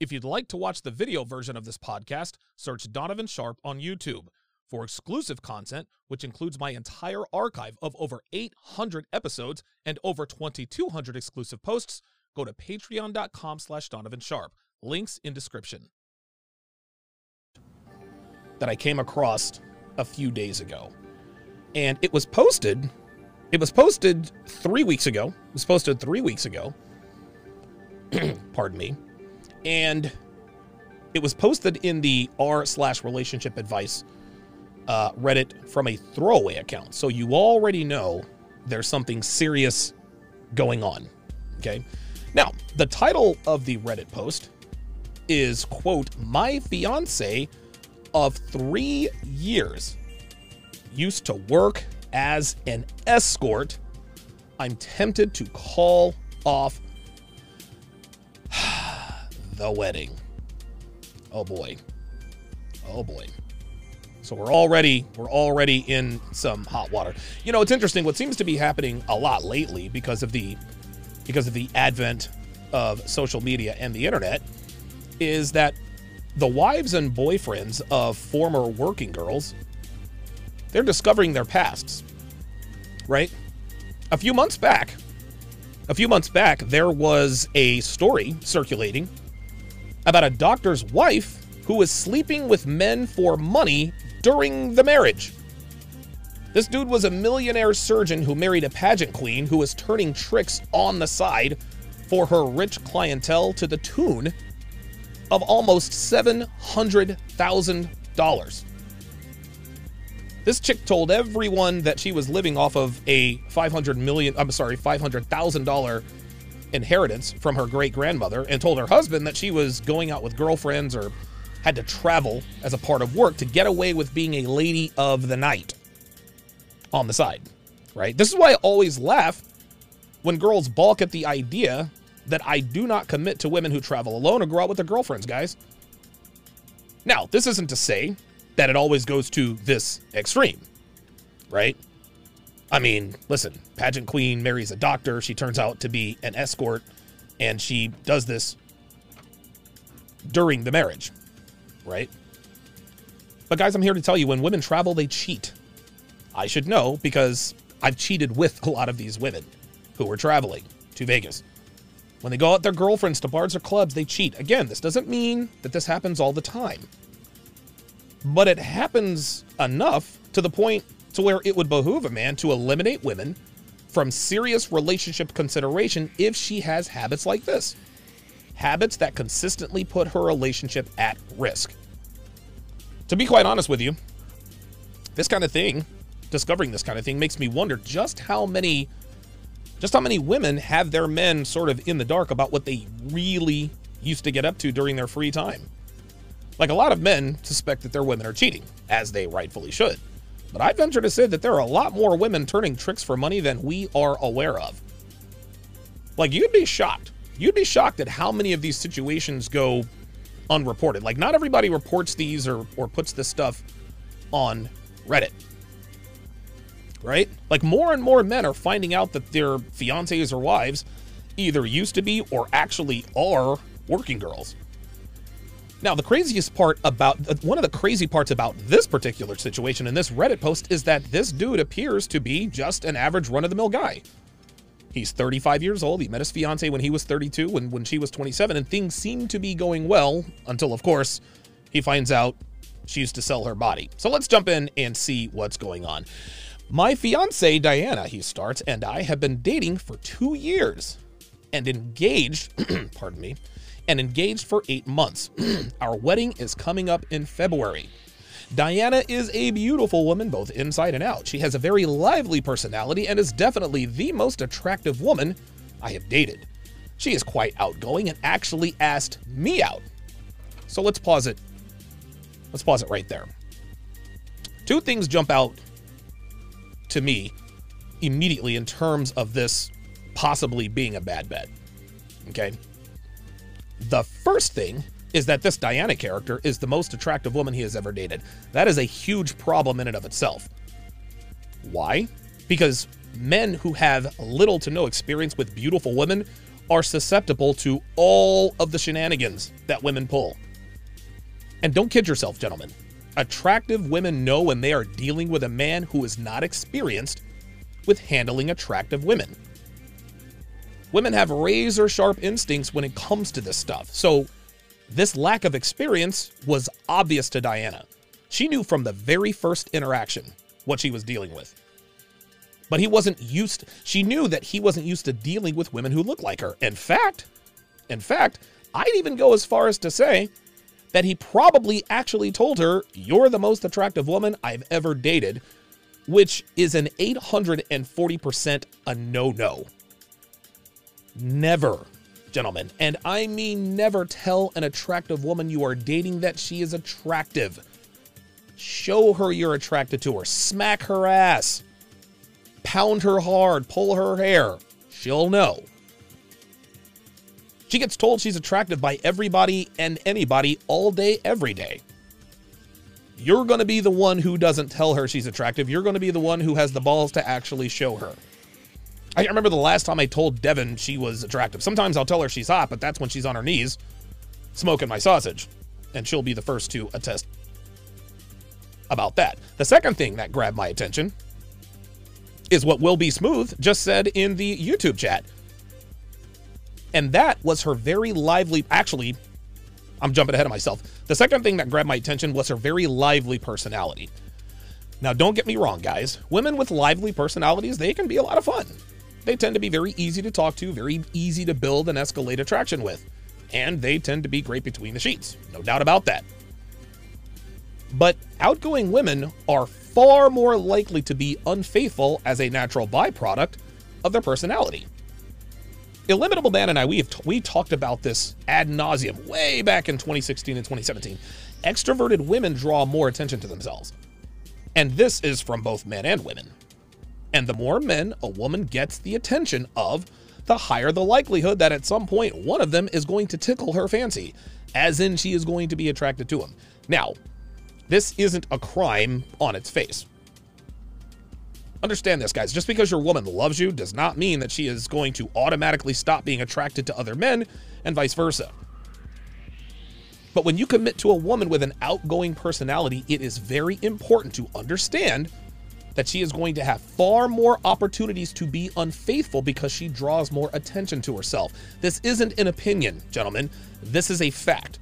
If you'd like to watch the video version of this podcast, search Donovan Sharpe on YouTube. For exclusive content, which includes my entire archive of over 800 episodes and over 2,200 exclusive posts, go to patreon.com slash Donovan Sharpe. Links in description. That I came across a few days ago. And it was posted, it was posted three weeks ago. It was posted three weeks ago. Pardon me. And it was posted in the r slash relationship advice uh, Reddit from a throwaway account. So you already know there's something serious going on. Okay. Now, the title of the Reddit post is, quote, My fiance of three years used to work as an escort. I'm tempted to call off the wedding. Oh boy. Oh boy. So we're already we're already in some hot water. You know, it's interesting what seems to be happening a lot lately because of the because of the advent of social media and the internet is that the wives and boyfriends of former working girls they're discovering their pasts. Right? A few months back, a few months back there was a story circulating about a doctor's wife who was sleeping with men for money during the marriage. This dude was a millionaire surgeon who married a pageant queen who was turning tricks on the side for her rich clientele to the tune of almost $700,000. This chick told everyone that she was living off of a 500 million I'm sorry, $500,000 inheritance from her great grandmother and told her husband that she was going out with girlfriends or had to travel as a part of work to get away with being a lady of the night on the side, right? This is why I always laugh when girls balk at the idea that I do not commit to women who travel alone or go out with their girlfriends, guys. Now, this isn't to say that it always goes to this extreme, right? I mean, listen, pageant queen marries a doctor. She turns out to be an escort, and she does this during the marriage right? But guys, I'm here to tell you when women travel, they cheat. I should know because I've cheated with a lot of these women who were traveling to Vegas. When they go out their girlfriends to bars or clubs, they cheat. Again, this doesn't mean that this happens all the time. But it happens enough to the point to where it would behoove a man to eliminate women from serious relationship consideration if she has habits like this habits that consistently put her relationship at risk. To be quite honest with you, this kind of thing, discovering this kind of thing makes me wonder just how many just how many women have their men sort of in the dark about what they really used to get up to during their free time. Like a lot of men suspect that their women are cheating, as they rightfully should. But I venture to say that there are a lot more women turning tricks for money than we are aware of. Like you'd be shocked you'd be shocked at how many of these situations go unreported. Like, not everybody reports these or, or puts this stuff on Reddit. Right? Like, more and more men are finding out that their fiancés or wives either used to be or actually are working girls. Now, the craziest part about uh, one of the crazy parts about this particular situation in this Reddit post is that this dude appears to be just an average run of the mill guy. He's 35 years old. He met his fiance when he was 32, when, when she was 27, and things seem to be going well until, of course, he finds out she used to sell her body. So let's jump in and see what's going on. My fiance, Diana, he starts, and I have been dating for two years and engaged, pardon me, and engaged for eight months. Our wedding is coming up in February. Diana is a beautiful woman, both inside and out. She has a very lively personality and is definitely the most attractive woman I have dated. She is quite outgoing and actually asked me out. So let's pause it. Let's pause it right there. Two things jump out to me immediately in terms of this possibly being a bad bet. Okay. The first thing is that this Diana character is the most attractive woman he has ever dated. That is a huge problem in and of itself. Why? Because men who have little to no experience with beautiful women are susceptible to all of the shenanigans that women pull. And don't kid yourself, gentlemen. Attractive women know when they are dealing with a man who is not experienced with handling attractive women. Women have razor sharp instincts when it comes to this stuff. So, this lack of experience was obvious to Diana. She knew from the very first interaction what she was dealing with. But he wasn't used, she knew that he wasn't used to dealing with women who look like her. In fact, in fact, I'd even go as far as to say that he probably actually told her, You're the most attractive woman I've ever dated, which is an 840% a no no. Never, gentlemen, and I mean never tell an attractive woman you are dating that she is attractive. Show her you're attracted to her, smack her ass, pound her hard, pull her hair. She'll know. She gets told she's attractive by everybody and anybody all day, every day. You're going to be the one who doesn't tell her she's attractive. You're going to be the one who has the balls to actually show her. I remember the last time I told Devin she was attractive. Sometimes I'll tell her she's hot, but that's when she's on her knees smoking my sausage. And she'll be the first to attest about that. The second thing that grabbed my attention is what Will Be Smooth just said in the YouTube chat. And that was her very lively, actually, I'm jumping ahead of myself. The second thing that grabbed my attention was her very lively personality. Now, don't get me wrong, guys. Women with lively personalities, they can be a lot of fun. They tend to be very easy to talk to, very easy to build and escalate attraction with. And they tend to be great between the sheets. No doubt about that. But outgoing women are far more likely to be unfaithful as a natural byproduct of their personality. Illimitable Man and I, we have t- we talked about this ad nauseum way back in 2016 and 2017. Extroverted women draw more attention to themselves. And this is from both men and women. And the more men a woman gets the attention of, the higher the likelihood that at some point one of them is going to tickle her fancy, as in she is going to be attracted to him. Now, this isn't a crime on its face. Understand this, guys. Just because your woman loves you does not mean that she is going to automatically stop being attracted to other men and vice versa. But when you commit to a woman with an outgoing personality, it is very important to understand that she is going to have far more opportunities to be unfaithful because she draws more attention to herself. This isn't an opinion, gentlemen. This is a fact.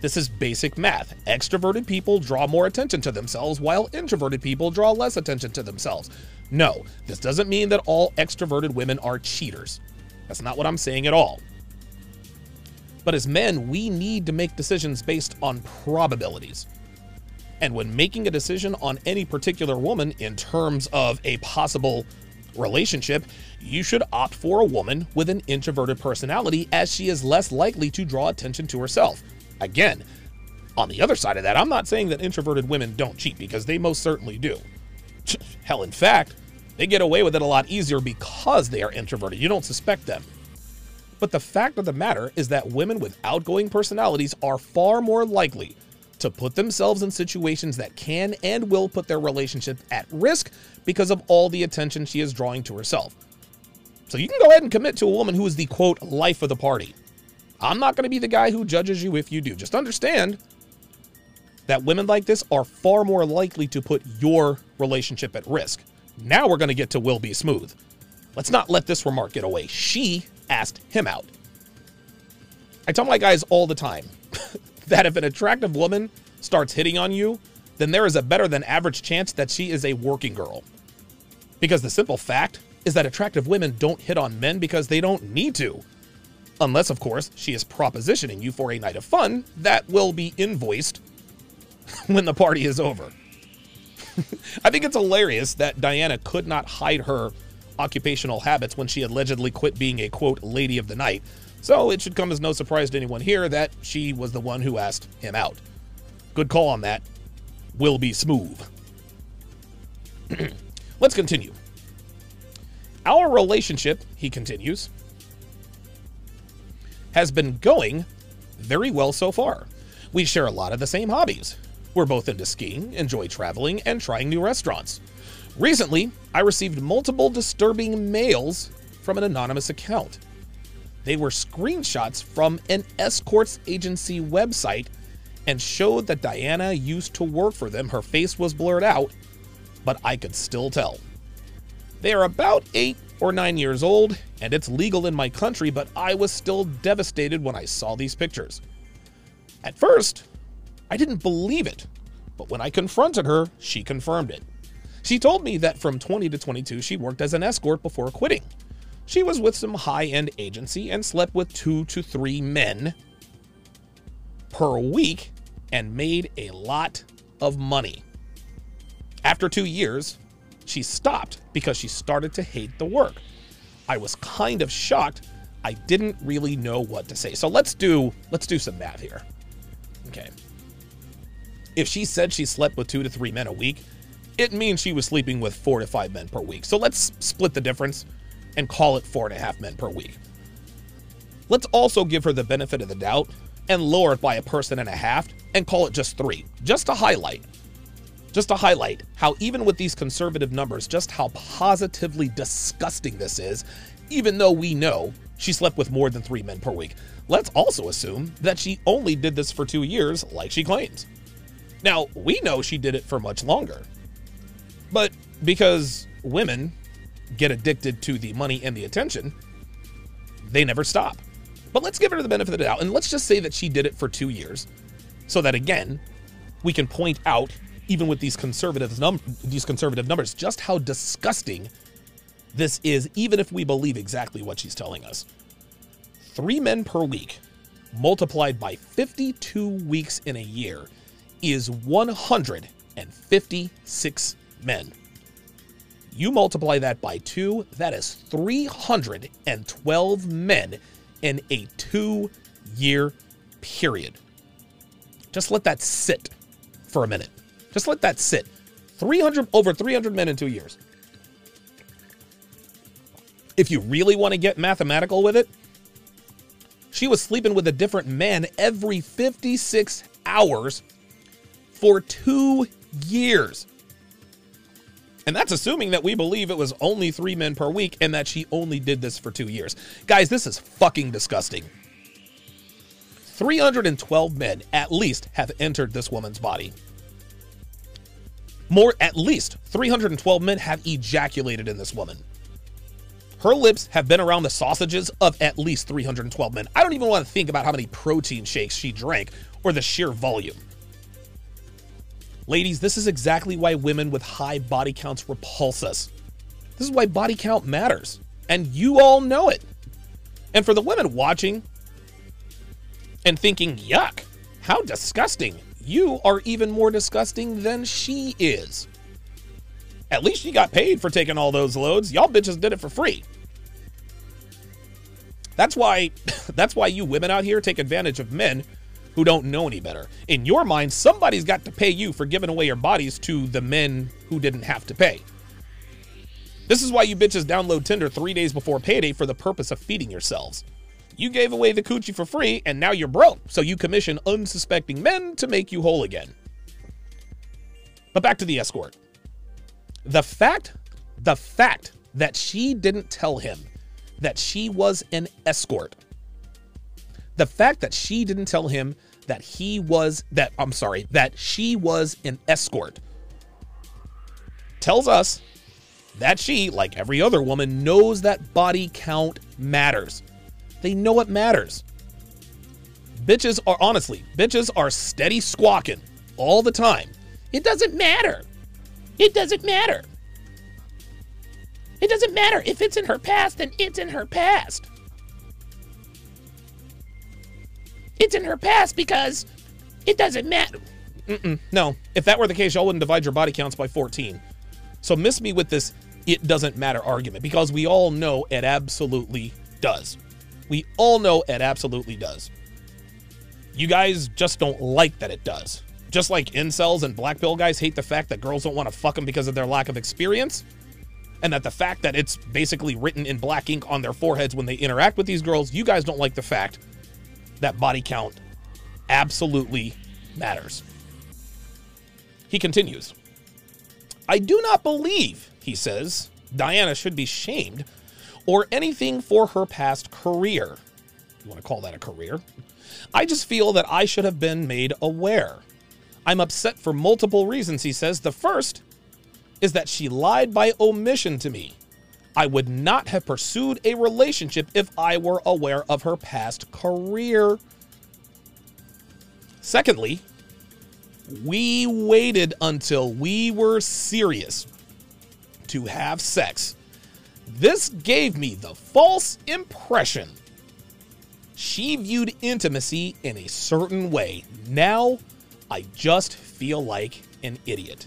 This is basic math. Extroverted people draw more attention to themselves, while introverted people draw less attention to themselves. No, this doesn't mean that all extroverted women are cheaters. That's not what I'm saying at all. But as men, we need to make decisions based on probabilities. And when making a decision on any particular woman in terms of a possible relationship, you should opt for a woman with an introverted personality as she is less likely to draw attention to herself. Again, on the other side of that, I'm not saying that introverted women don't cheat because they most certainly do. Hell, in fact, they get away with it a lot easier because they are introverted. You don't suspect them. But the fact of the matter is that women with outgoing personalities are far more likely to put themselves in situations that can and will put their relationship at risk because of all the attention she is drawing to herself. So you can go ahead and commit to a woman who is the quote life of the party. I'm not going to be the guy who judges you if you do. Just understand that women like this are far more likely to put your relationship at risk. Now we're going to get to Will Be Smooth. Let's not let this remark get away. She asked him out. I tell my guys all the time that if an attractive woman starts hitting on you, then there is a better than average chance that she is a working girl. Because the simple fact is that attractive women don't hit on men because they don't need to. Unless, of course, she is propositioning you for a night of fun that will be invoiced when the party is over. I think it's hilarious that Diana could not hide her occupational habits when she allegedly quit being a quote lady of the night. So it should come as no surprise to anyone here that she was the one who asked him out. Good call on that. Will be smooth. Let's continue. Our relationship, he continues, has been going very well so far. We share a lot of the same hobbies. We're both into skiing, enjoy traveling, and trying new restaurants. Recently, I received multiple disturbing mails from an anonymous account. They were screenshots from an escorts agency website and showed that Diana used to work for them. Her face was blurred out, but I could still tell. They are about eight or nine years old, and it's legal in my country, but I was still devastated when I saw these pictures. At first, I didn't believe it, but when I confronted her, she confirmed it. She told me that from 20 to 22, she worked as an escort before quitting. She was with some high end agency and slept with two to three men per week and made a lot of money. After two years, she stopped because she started to hate the work. I was kind of shocked. I didn't really know what to say. So let's do let's do some math here. Okay. If she said she slept with 2 to 3 men a week, it means she was sleeping with 4 to 5 men per week. So let's split the difference and call it four and a half men per week. Let's also give her the benefit of the doubt and lower it by a person and a half and call it just three, just to highlight just to highlight how, even with these conservative numbers, just how positively disgusting this is, even though we know she slept with more than three men per week. Let's also assume that she only did this for two years, like she claims. Now, we know she did it for much longer. But because women get addicted to the money and the attention, they never stop. But let's give her the benefit of the doubt and let's just say that she did it for two years so that again, we can point out even with these conservative num- these conservative numbers, just how disgusting this is, even if we believe exactly what she's telling us. Three men per week multiplied by 52 weeks in a year is 156 men. You multiply that by two, that is 312 men in a two year period. Just let that sit for a minute. Just let that sit. 300 over 300 men in 2 years. If you really want to get mathematical with it, she was sleeping with a different man every 56 hours for 2 years. And that's assuming that we believe it was only 3 men per week and that she only did this for 2 years. Guys, this is fucking disgusting. 312 men at least have entered this woman's body. More, at least 312 men have ejaculated in this woman. Her lips have been around the sausages of at least 312 men. I don't even want to think about how many protein shakes she drank or the sheer volume. Ladies, this is exactly why women with high body counts repulse us. This is why body count matters, and you all know it. And for the women watching and thinking, yuck, how disgusting, you are even more disgusting than she is. At least she got paid for taking all those loads. Y'all bitches did it for free. That's why that's why you women out here take advantage of men who don't know any better. In your mind, somebody's got to pay you for giving away your bodies to the men who didn't have to pay. This is why you bitches download Tinder 3 days before payday for the purpose of feeding yourselves. You gave away the coochie for free, and now you're broke, so you commission unsuspecting men to make you whole again. But back to the escort. The fact, the fact that she didn't tell him that she was an escort, the fact that she didn't tell him that he was, that, I'm sorry, that she was an escort tells us that she, like every other woman, knows that body count matters. They know it matters. Bitches are, honestly, bitches are steady squawking all the time. It doesn't matter. It doesn't matter. It doesn't matter. If it's in her past, then it's in her past. It's in her past because it doesn't matter. Mm-mm, no. If that were the case, y'all wouldn't divide your body counts by 14. So miss me with this it doesn't matter argument because we all know it absolutely does. We all know it absolutely does. You guys just don't like that it does. Just like incels and black pill guys hate the fact that girls don't want to fuck them because of their lack of experience, and that the fact that it's basically written in black ink on their foreheads when they interact with these girls, you guys don't like the fact that body count absolutely matters. He continues I do not believe, he says, Diana should be shamed or anything for her past career. you want to call that a career. I just feel that I should have been made aware. I'm upset for multiple reasons, he says. The first is that she lied by omission to me. I would not have pursued a relationship if I were aware of her past career. Secondly, we waited until we were serious to have sex. This gave me the false impression she viewed intimacy in a certain way. Now I just feel like an idiot.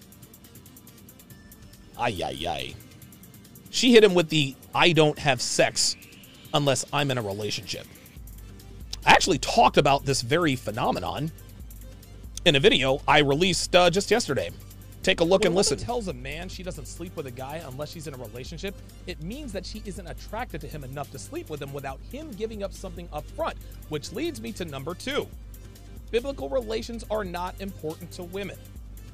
Ay, ay, ay. She hit him with the I don't have sex unless I'm in a relationship. I actually talked about this very phenomenon in a video I released uh, just yesterday. Take a look when and listen. tells a man she doesn't sleep with a guy unless she's in a relationship, it means that she isn't attracted to him enough to sleep with him without him giving up something up front, which leads me to number two. Biblical relations are not important to women.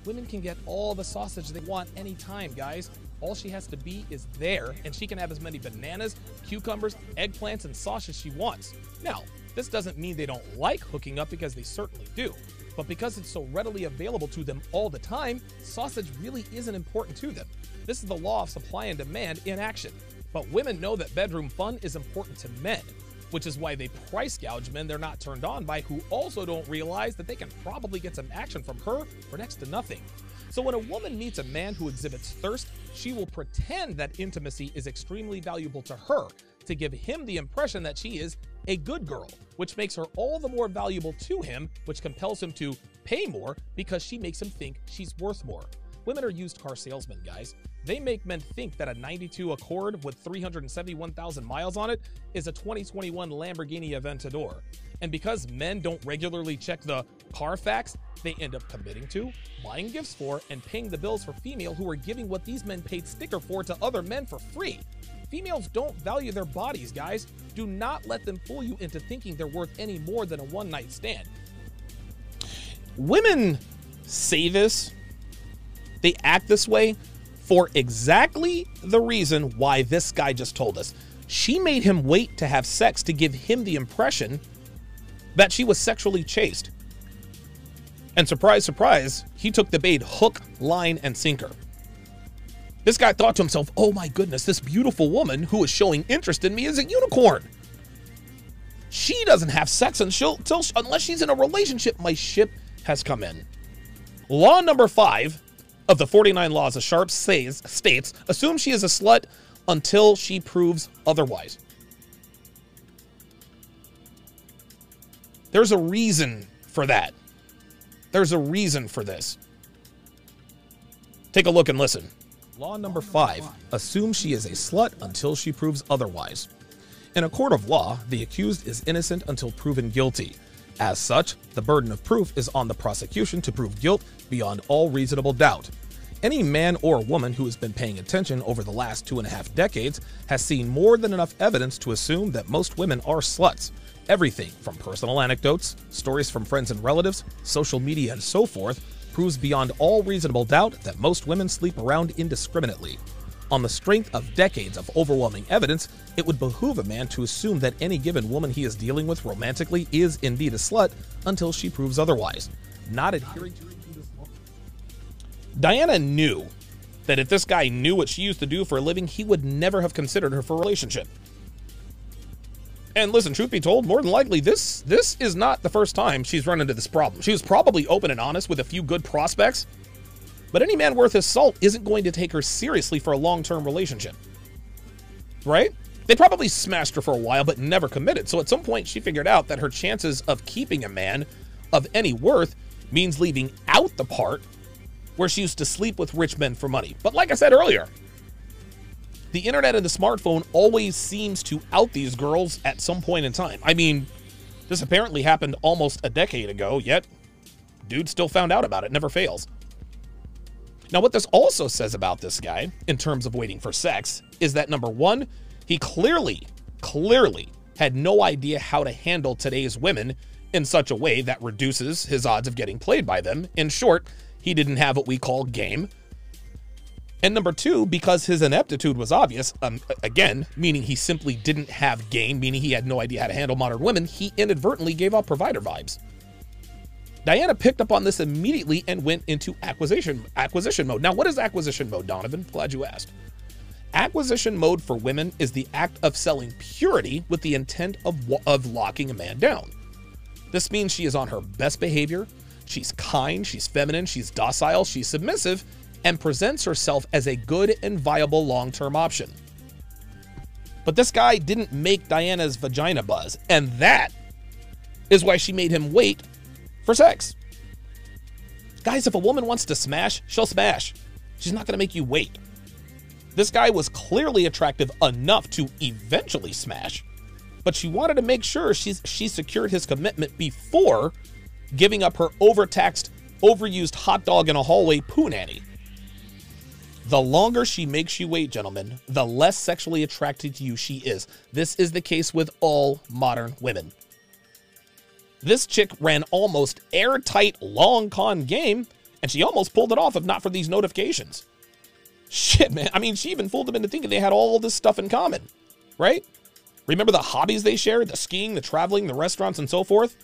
Women can get all the sausage they want anytime, guys. All she has to be is there, and she can have as many bananas, cucumbers, eggplants, and sausage she wants. Now, this doesn't mean they don't like hooking up because they certainly do. But because it's so readily available to them all the time, sausage really isn't important to them. This is the law of supply and demand in action. But women know that bedroom fun is important to men, which is why they price gouge men they're not turned on by who also don't realize that they can probably get some action from her for next to nothing. So when a woman meets a man who exhibits thirst, she will pretend that intimacy is extremely valuable to her to give him the impression that she is a good girl, which makes her all the more valuable to him, which compels him to pay more because she makes him think she's worth more. Women are used car salesmen, guys. They make men think that a 92 Accord with 371,000 miles on it is a 2021 Lamborghini Aventador. And because men don't regularly check the Carfax, they end up committing to, buying gifts for, and paying the bills for female who are giving what these men paid sticker for to other men for free. Females don't value their bodies, guys. Do not let them fool you into thinking they're worth any more than a one night stand. Women say this, they act this way for exactly the reason why this guy just told us. She made him wait to have sex to give him the impression that she was sexually chaste. And surprise, surprise, he took the bait hook, line, and sinker. This guy thought to himself, oh my goodness, this beautiful woman who is showing interest in me is a unicorn. She doesn't have sex until, unless she's in a relationship. My ship has come in. Law number five of the 49 Laws of Sharpe says, states assume she is a slut until she proves otherwise. There's a reason for that. There's a reason for this. Take a look and listen. Law number five assume she is a slut until she proves otherwise. In a court of law, the accused is innocent until proven guilty. As such, the burden of proof is on the prosecution to prove guilt beyond all reasonable doubt. Any man or woman who has been paying attention over the last two and a half decades has seen more than enough evidence to assume that most women are sluts. Everything from personal anecdotes, stories from friends and relatives, social media, and so forth proves beyond all reasonable doubt that most women sleep around indiscriminately. On the strength of decades of overwhelming evidence, it would behoove a man to assume that any given woman he is dealing with romantically is indeed a slut until she proves otherwise. Not adhering to this law. Diana knew that if this guy knew what she used to do for a living, he would never have considered her for a relationship. And listen, truth be told, more than likely, this this is not the first time she's run into this problem. She was probably open and honest with a few good prospects, but any man worth his salt isn't going to take her seriously for a long-term relationship. Right? They probably smashed her for a while, but never committed. So at some point, she figured out that her chances of keeping a man of any worth means leaving out the part where she used to sleep with rich men for money. But like I said earlier, the internet and the smartphone always seems to out these girls at some point in time. I mean, this apparently happened almost a decade ago, yet dude still found out about it, never fails. Now, what this also says about this guy, in terms of waiting for sex, is that number one, he clearly, clearly had no idea how to handle today's women in such a way that reduces his odds of getting played by them. In short, he didn't have what we call game. And number two, because his ineptitude was obvious, um, again, meaning he simply didn't have game, meaning he had no idea how to handle modern women, he inadvertently gave off provider vibes. Diana picked up on this immediately and went into acquisition acquisition mode. Now, what is acquisition mode, Donovan? Glad you asked. Acquisition mode for women is the act of selling purity with the intent of, of locking a man down. This means she is on her best behavior, she's kind, she's feminine, she's docile, she's submissive, and presents herself as a good and viable long term option. But this guy didn't make Diana's vagina buzz, and that is why she made him wait for sex. Guys, if a woman wants to smash, she'll smash. She's not going to make you wait. This guy was clearly attractive enough to eventually smash, but she wanted to make sure she's, she secured his commitment before giving up her overtaxed, overused hot dog in a hallway poo nanny. The longer she makes you wait, gentlemen, the less sexually attracted to you she is. This is the case with all modern women. This chick ran almost airtight long con game, and she almost pulled it off if not for these notifications. Shit, man. I mean, she even fooled them into thinking they had all this stuff in common, right? Remember the hobbies they shared the skiing, the traveling, the restaurants, and so forth?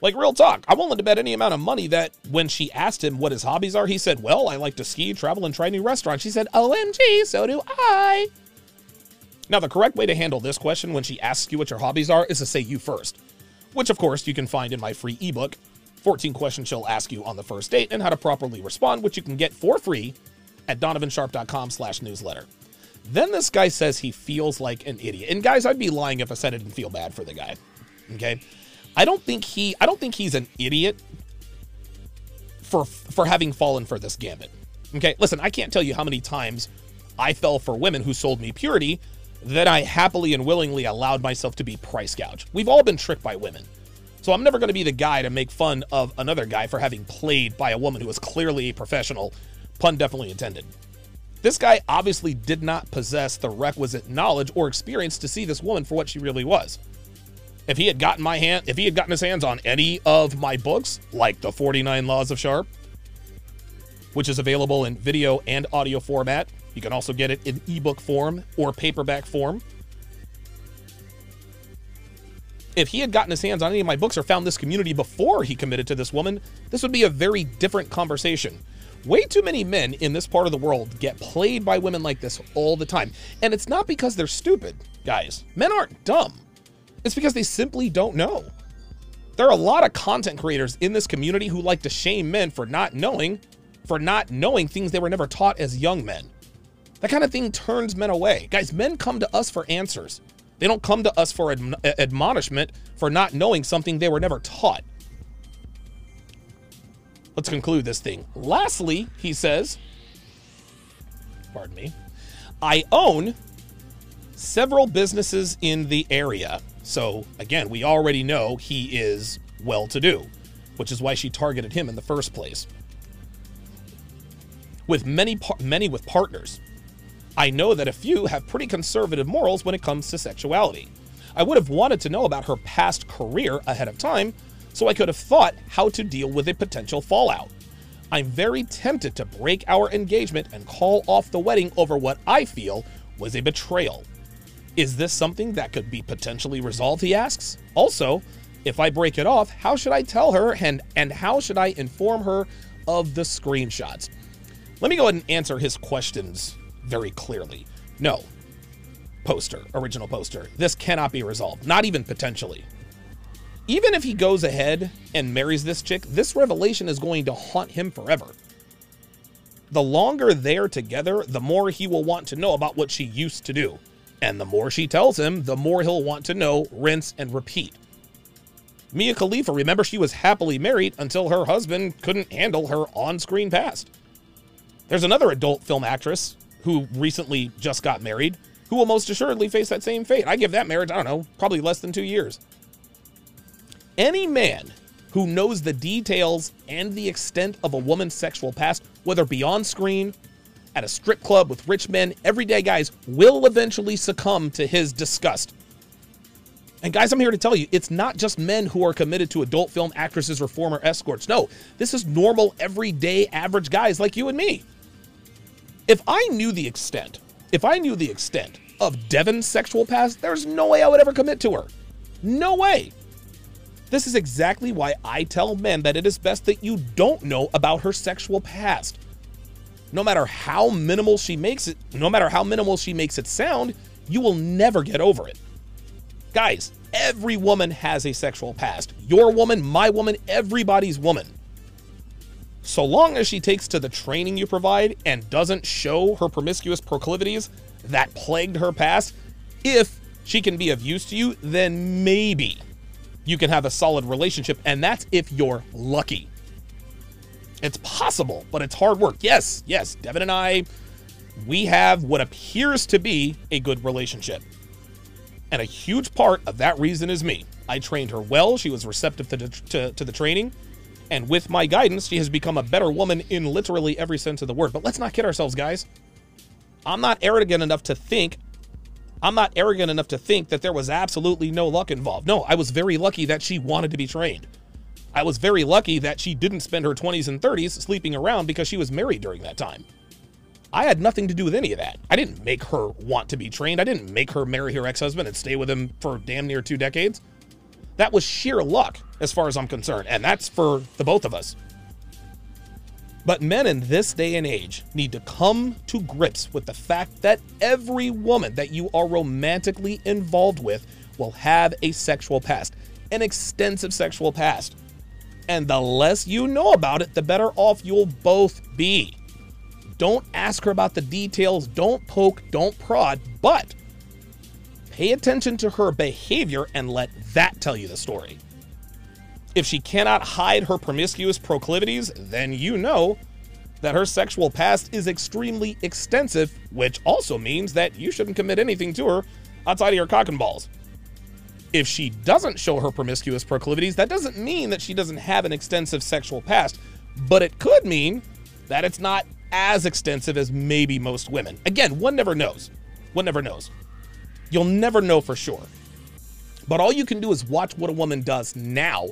Like, real talk, I'm willing to bet any amount of money that when she asked him what his hobbies are, he said, Well, I like to ski, travel, and try new restaurants. She said, OMG, so do I. Now, the correct way to handle this question when she asks you what your hobbies are is to say you first, which, of course, you can find in my free ebook 14 questions she'll ask you on the first date and how to properly respond, which you can get for free at donovansharpe.com slash newsletter. Then this guy says he feels like an idiot. And guys, I'd be lying if I said I didn't feel bad for the guy. Okay? I don't think he I don't think he's an idiot for for having fallen for this gambit. Okay, listen, I can't tell you how many times I fell for women who sold me purity that I happily and willingly allowed myself to be price gouged. We've all been tricked by women. So I'm never going to be the guy to make fun of another guy for having played by a woman who is clearly a professional, pun definitely intended. This guy obviously did not possess the requisite knowledge or experience to see this woman for what she really was if he had gotten my hand, if he had gotten his hands on any of my books, like the 49 Laws of Sharpe, which is available in video and audio format, you can also get it in ebook form or paperback form. If he had gotten his hands on any of my books or found this community before he committed to this woman, this would be a very different conversation. Way too many men in this part of the world get played by women like this all the time. And it's not because they're stupid, guys. Men aren't dumb. It's because they simply don't know. There are a lot of content creators in this community who like to shame men for not knowing, for not knowing things they were never taught as young men. That kind of thing turns men away. Guys, men come to us for answers. They don't come to us for adm uh, admonishment for not knowing something they were never taught. Let's conclude this thing. Lastly, he says, pardon me, I own several businesses in the area so again, we already know he is well to do, which is why she targeted him in the first place. With many many with partners, I know that a few have pretty conservative morals when it comes to sexuality. I would have wanted to know about her past career ahead of time so I could have thought how to deal with a potential fallout. I'm very tempted to break our engagement and call off the wedding over what I feel was a betrayal. Is this something that could be potentially resolved, he asks? Also, if I break it off, how should I tell her and, and how should I inform her of the screenshots? Let me go ahead and answer his questions very clearly. No, poster, original poster, this cannot be resolved, not even potentially. Even if he goes ahead and marries this chick, this revelation is going to haunt him forever. The longer they're together, the more he will want to know about what she used to do. And the more she tells him, the more he'll want to know, rinse, and repeat. Mia Khalifa, remember, she was happily married until her husband couldn't handle her on screen past. There's another adult film actress who recently just got married who will most assuredly face that same fate. I give that marriage, I don't know, probably less than two years. Any man who knows the details and the extent of a woman's sexual past, whether beyond screen at a strip club with rich men, everyday guys will eventually succumb to his disgust. And guys, I'm here to tell you, it's not just men who are committed to adult film actresses or former escorts. No, this is normal, everyday, average guys like you and me. If I knew the extent, if I knew the extent of Devon's sexual past, there's no way I would ever commit to her. No way. This is exactly why I tell men that it is best that you don't know about her sexual past. No matter how minimal she makes it, no matter how minimal she makes it sound, you will never get over it. Guys, every woman has a sexual past. Your woman, my woman, everybody's woman. So long as she takes to the training you provide and doesn't show her promiscuous proclivities that plagued her past, if she can be of use to you, then maybe you can have a solid relationship, and that's if you're lucky. It's possible, but it's hard work. Yes, yes, Devin and I, we have what appears to be a good relationship. And a huge part of that reason is me. I trained her well, she was receptive to, to, to the training, and with my guidance, she has become a better woman in literally every sense of the word. But let's not kid ourselves, guys. I'm not arrogant enough to think I'm not arrogant enough to think that there was absolutely no luck involved. No, I was very lucky that she wanted to be trained. I was very lucky that she didn't spend her 20s and 30s sleeping around because she was married during that time. I had nothing to do with any of that. I didn't make her want to be trained. I didn't make her marry her ex husband and stay with him for damn near two decades. That was sheer luck, as far as I'm concerned, and that's for the both of us. But men in this day and age need to come to grips with the fact that every woman that you are romantically involved with will have a sexual past, an extensive sexual past. And the less you know about it, the better off you'll both be. Don't ask her about the details, don't poke, don't prod, but pay attention to her behavior and let that tell you the story. If she cannot hide her promiscuous proclivities, then you know that her sexual past is extremely extensive, which also means that you shouldn't commit anything to her outside of your cock and balls. If she doesn't show her promiscuous proclivities, that doesn't mean that she doesn't have an extensive sexual past, but it could mean that it's not as extensive as maybe most women. Again, one never knows. One never knows. You'll never know for sure. But all you can do is watch what a woman does now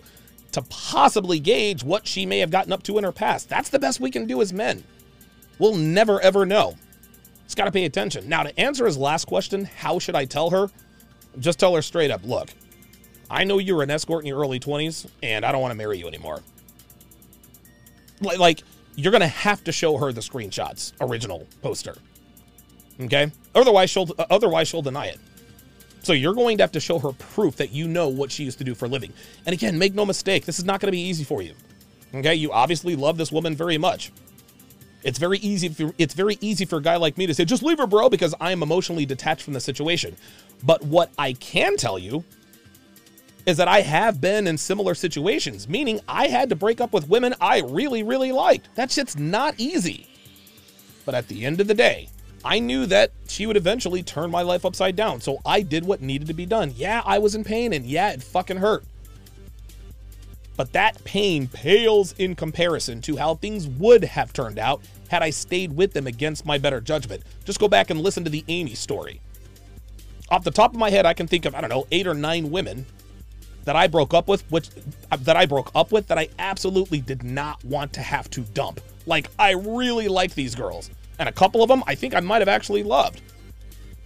to possibly gauge what she may have gotten up to in her past. That's the best we can do as men. We'll never ever know. Just got to pay attention. Now, to answer his last question, how should I tell her? Just tell her straight up look, I know you were an escort in your early 20s, and I don't want to marry you anymore. Like, you're going to have to show her the screenshots, original poster. Okay? Otherwise, she'll otherwise she'll deny it. So you're going to have to show her proof that you know what she used to do for a living. And again, make no mistake, this is not going to be easy for you. Okay, you obviously love this woman very much. It's very easy. For, it's very easy for a guy like me to say, "Just leave her, bro," because I am emotionally detached from the situation. But what I can tell you is that I have been in similar situations, meaning I had to break up with women I really, really liked. That shit's not easy. But at the end of the day, I knew that she would eventually turn my life upside down. So I did what needed to be done. Yeah, I was in pain and yeah, it fucking hurt. But that pain pales in comparison to how things would have turned out had I stayed with them against my better judgment. Just go back and listen to the Amy story. Off the top of my head, I can think of, I don't know, eight or nine women that I broke up with, which uh, that I broke up with that I absolutely did not want to have to dump. Like, I really liked these girls and a couple of them I think I might have actually loved.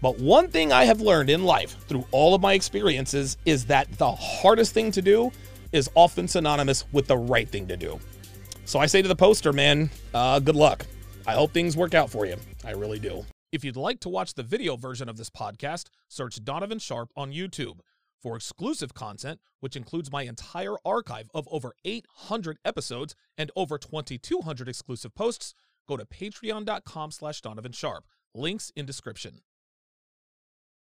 But one thing I have learned in life through all of my experiences is that the hardest thing to do is often synonymous with the right thing to do. So I say to the poster, man, uh, good luck. I hope things work out for you. I really do. If you'd like to watch the video version of this podcast, search Donovan Sharpe on YouTube. For exclusive content, which includes my entire archive of over 800 episodes and over 2,200 exclusive posts, go to patreon.com slash Donovan Sharpe. Links in description.